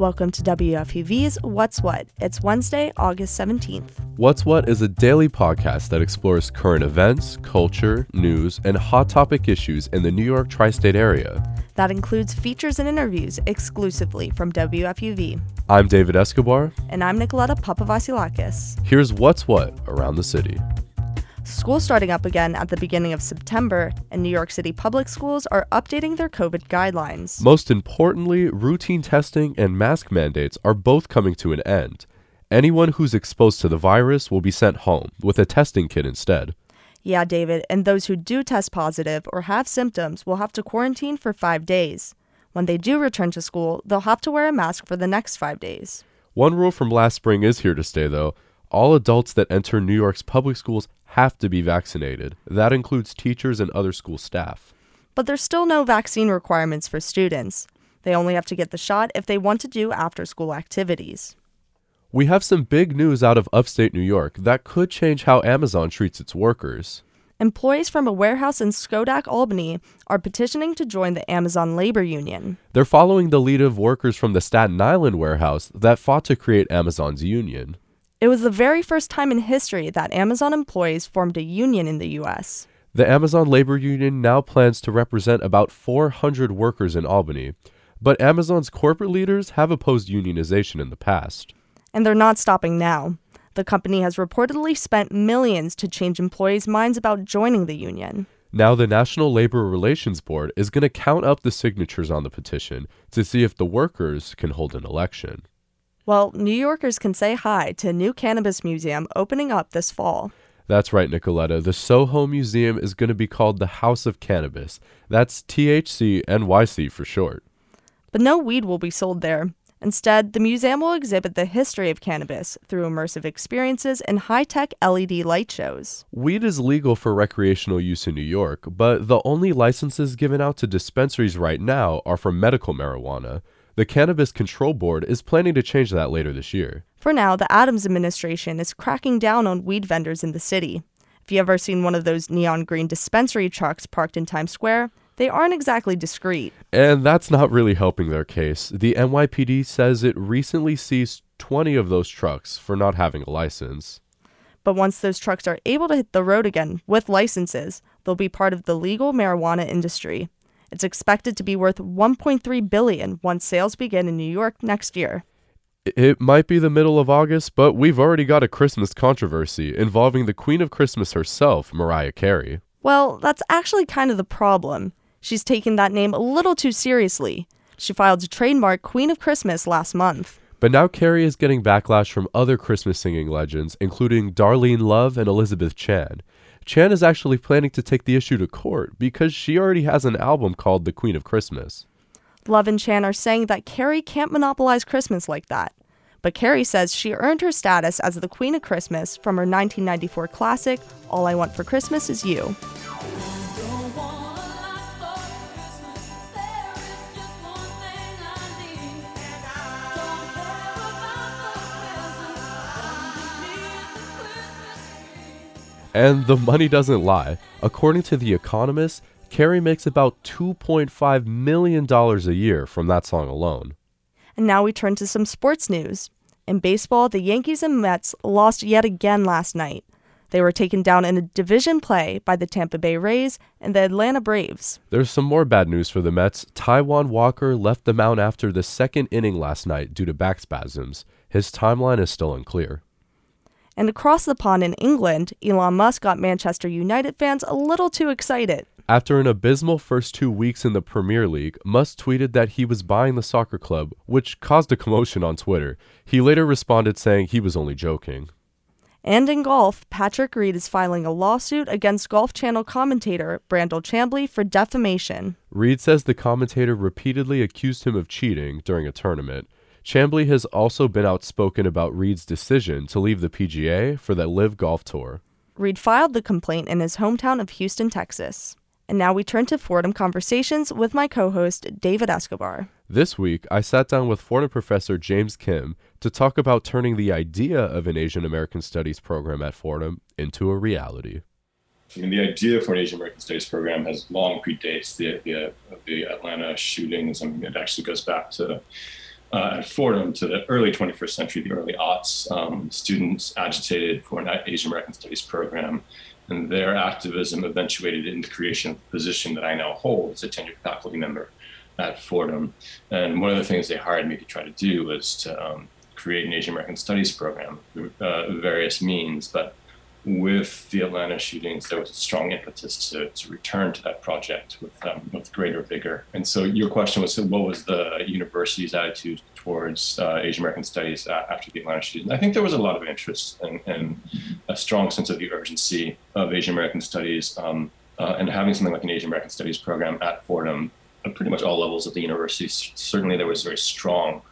Welcome to WFUV's What's What. It's Wednesday, August 17th. What's What is a daily podcast that explores current events, culture, news, and hot topic issues in the New York tri state area. That includes features and interviews exclusively from WFUV. I'm David Escobar. And I'm Nicoletta Papavasilakis. Here's What's What around the city. School starting up again at the beginning of September, and New York City public schools are updating their COVID guidelines. Most importantly, routine testing and mask mandates are both coming to an end. Anyone who's exposed to the virus will be sent home with a testing kit instead. Yeah, David, and those who do test positive or have symptoms will have to quarantine for five days. When they do return to school, they'll have to wear a mask for the next five days. One rule from last spring is here to stay, though. All adults that enter New York's public schools have to be vaccinated. That includes teachers and other school staff. But there's still no vaccine requirements for students. They only have to get the shot if they want to do after school activities. We have some big news out of upstate New York that could change how Amazon treats its workers. Employees from a warehouse in Schodack, Albany, are petitioning to join the Amazon Labor Union. They're following the lead of workers from the Staten Island warehouse that fought to create Amazon's union. It was the very first time in history that Amazon employees formed a union in the U.S. The Amazon Labor Union now plans to represent about 400 workers in Albany, but Amazon's corporate leaders have opposed unionization in the past. And they're not stopping now. The company has reportedly spent millions to change employees' minds about joining the union. Now, the National Labor Relations Board is going to count up the signatures on the petition to see if the workers can hold an election. Well, New Yorkers can say hi to a new cannabis museum opening up this fall. That's right, Nicoletta. The Soho Museum is going to be called the House of Cannabis. That's THC NYC for short. But no weed will be sold there. Instead, the museum will exhibit the history of cannabis through immersive experiences and high tech LED light shows. Weed is legal for recreational use in New York, but the only licenses given out to dispensaries right now are for medical marijuana. The Cannabis Control Board is planning to change that later this year. For now, the Adams administration is cracking down on weed vendors in the city. If you ever seen one of those neon green dispensary trucks parked in Times Square, they aren't exactly discreet. And that's not really helping their case. The NYPD says it recently seized 20 of those trucks for not having a license. But once those trucks are able to hit the road again with licenses, they'll be part of the legal marijuana industry. It's expected to be worth 1.3 billion once sales begin in New York next year. It might be the middle of August, but we've already got a Christmas controversy involving the Queen of Christmas herself, Mariah Carey. Well, that's actually kind of the problem. She's taken that name a little too seriously. She filed to trademark Queen of Christmas last month. But now Carey is getting backlash from other Christmas singing legends, including Darlene Love and Elizabeth Chan. Chan is actually planning to take the issue to court because she already has an album called The Queen of Christmas. Love and Chan are saying that Carey can't monopolize Christmas like that. But Carey says she earned her status as the Queen of Christmas from her 1994 classic, All I Want for Christmas Is You. And the money doesn't lie. According to The Economist, Carey makes about $2.5 million a year from that song alone. And now we turn to some sports news. In baseball, the Yankees and Mets lost yet again last night. They were taken down in a division play by the Tampa Bay Rays and the Atlanta Braves. There's some more bad news for the Mets. Taijuan Walker left the mound after the second inning last night due to back spasms. His timeline is still unclear. And across the pond in England, Elon Musk got Manchester United fans a little too excited. After an abysmal first two weeks in the Premier League, Musk tweeted that he was buying the soccer club, which caused a commotion on Twitter. He later responded saying he was only joking. And in golf, Patrick Reed is filing a lawsuit against Golf Channel commentator Brandel Chamblee for defamation. Reed says the commentator repeatedly accused him of cheating during a tournament. Chamblee has also been outspoken about Reed's decision to leave the PGA for the LIV Golf Tour. Reed filed the complaint in his hometown of Houston, Texas. And now we turn to Fordham Conversations with my co host, David Escobar. This week, I sat down with Fordham professor James Kim to talk about turning the idea of an Asian American Studies program at Fordham into a reality. I mean, the idea for an Asian American Studies program has long predates the idea of the Atlanta shootings. I mean, it actually goes back to uh, at Fordham to the early 21st century, the early aughts, um, students agitated for an Asian American Studies program, and their activism eventuated in the creation of the position that I now hold as a tenured faculty member at Fordham. And one of the things they hired me to try to do was to um, create an Asian American Studies program through uh, various means, but with the Atlanta shootings, there was a strong impetus to, to return to that project with, um, with greater vigor. And so your question was, what was the university's attitude towards uh, Asian American studies after the Atlanta shootings? I think there was a lot of interest and, and a strong sense of the urgency of Asian American studies um, uh, and having something like an Asian American studies program at Fordham at pretty much all levels of the university. Certainly there was very strong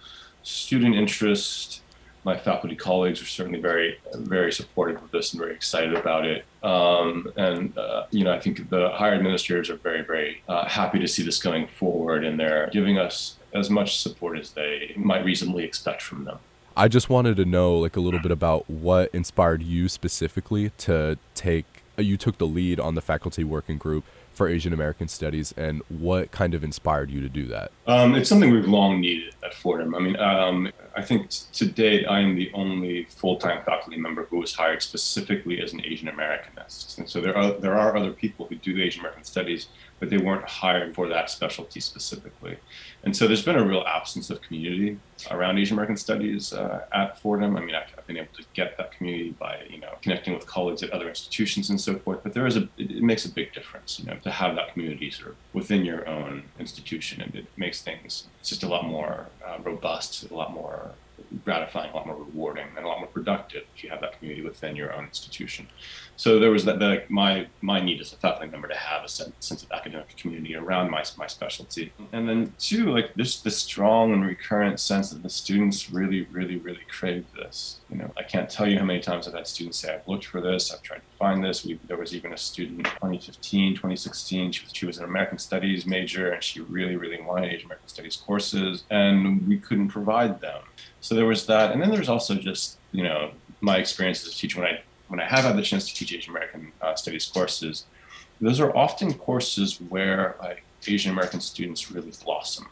student interest my faculty colleagues are certainly very, very supportive of this and very excited about it. Um, and uh, you know, I think the higher administrators are very, very uh, happy to see this going forward, and they're giving us as much support as they might reasonably expect from them. I just wanted to know like a little bit about what inspired you specifically to take. You took the lead on the faculty working group for Asian American Studies, and what kind of inspired you to do that? Um, it's something we've long needed at Fordham. I mean, um, I think to date, I am the only full-time faculty member who was hired specifically as an Asian Americanist, and so there are there are other people who do Asian American Studies but they weren't hired for that specialty specifically. And so there's been a real absence of community around Asian American Studies uh, at Fordham. I mean, I've, I've, been able to get that community by you know connecting with colleagues at other institutions and so forth. But there is a it, makes a big difference, you know, to have that community sort of within your own institution, and it makes things just a lot more uh, robust, a lot more gratifying, a lot more rewarding, and a lot more productive if you have that community within your own institution. So there was that, that my my need as a faculty member to have a sense, sense of academic community around my my specialty, and then two, like this the strong and recurrent sense that the students really, really, really crave this. You know, I can't tell you how many times I've had students say, "I've looked for this, I've tried to find this." We, there was even a student in 2015, 2016. She was she was an American Studies major, and she really, really wanted Asian American Studies courses, and we couldn't provide them. So there was that, and then there's also just you know my experience as a teacher when I when I have had the chance to teach Asian American uh, Studies courses, those are often courses where like, Asian American students really blossom.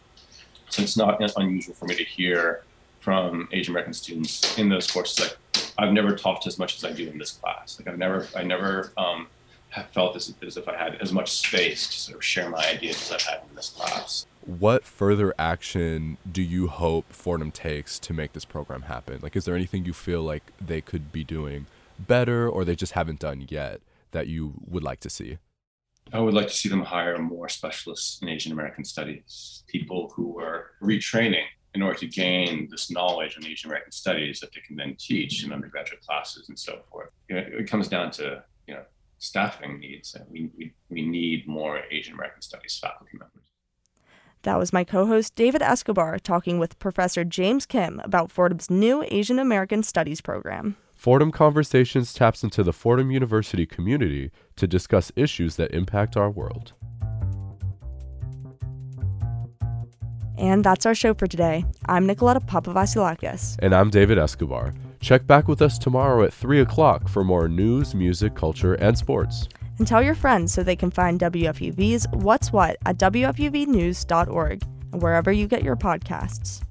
So it's not unusual for me to hear from Asian American students in those courses like I've never talked as much as I do in this class. Like I've never I never um, have felt as, as if I had as much space to sort of share my ideas as I've had in this class what further action do you hope Fordham takes to make this program happen? Like, is there anything you feel like they could be doing better or they just haven't done yet that you would like to see? I would like to see them hire more specialists in Asian American studies, people who are retraining in order to gain this knowledge on Asian American studies that they can then teach in undergraduate classes and so forth. You know, it comes down to you know staffing needs. We, we, we need more Asian American studies faculty members. That was my co host David Escobar talking with Professor James Kim about Fordham's new Asian American Studies program. Fordham Conversations taps into the Fordham University community to discuss issues that impact our world. And that's our show for today. I'm Nicoletta Papavasilakis. And I'm David Escobar. Check back with us tomorrow at 3 o'clock for more news, music, culture, and sports and tell your friends so they can find WFUV's What's What at WFUVnews.org and wherever you get your podcasts.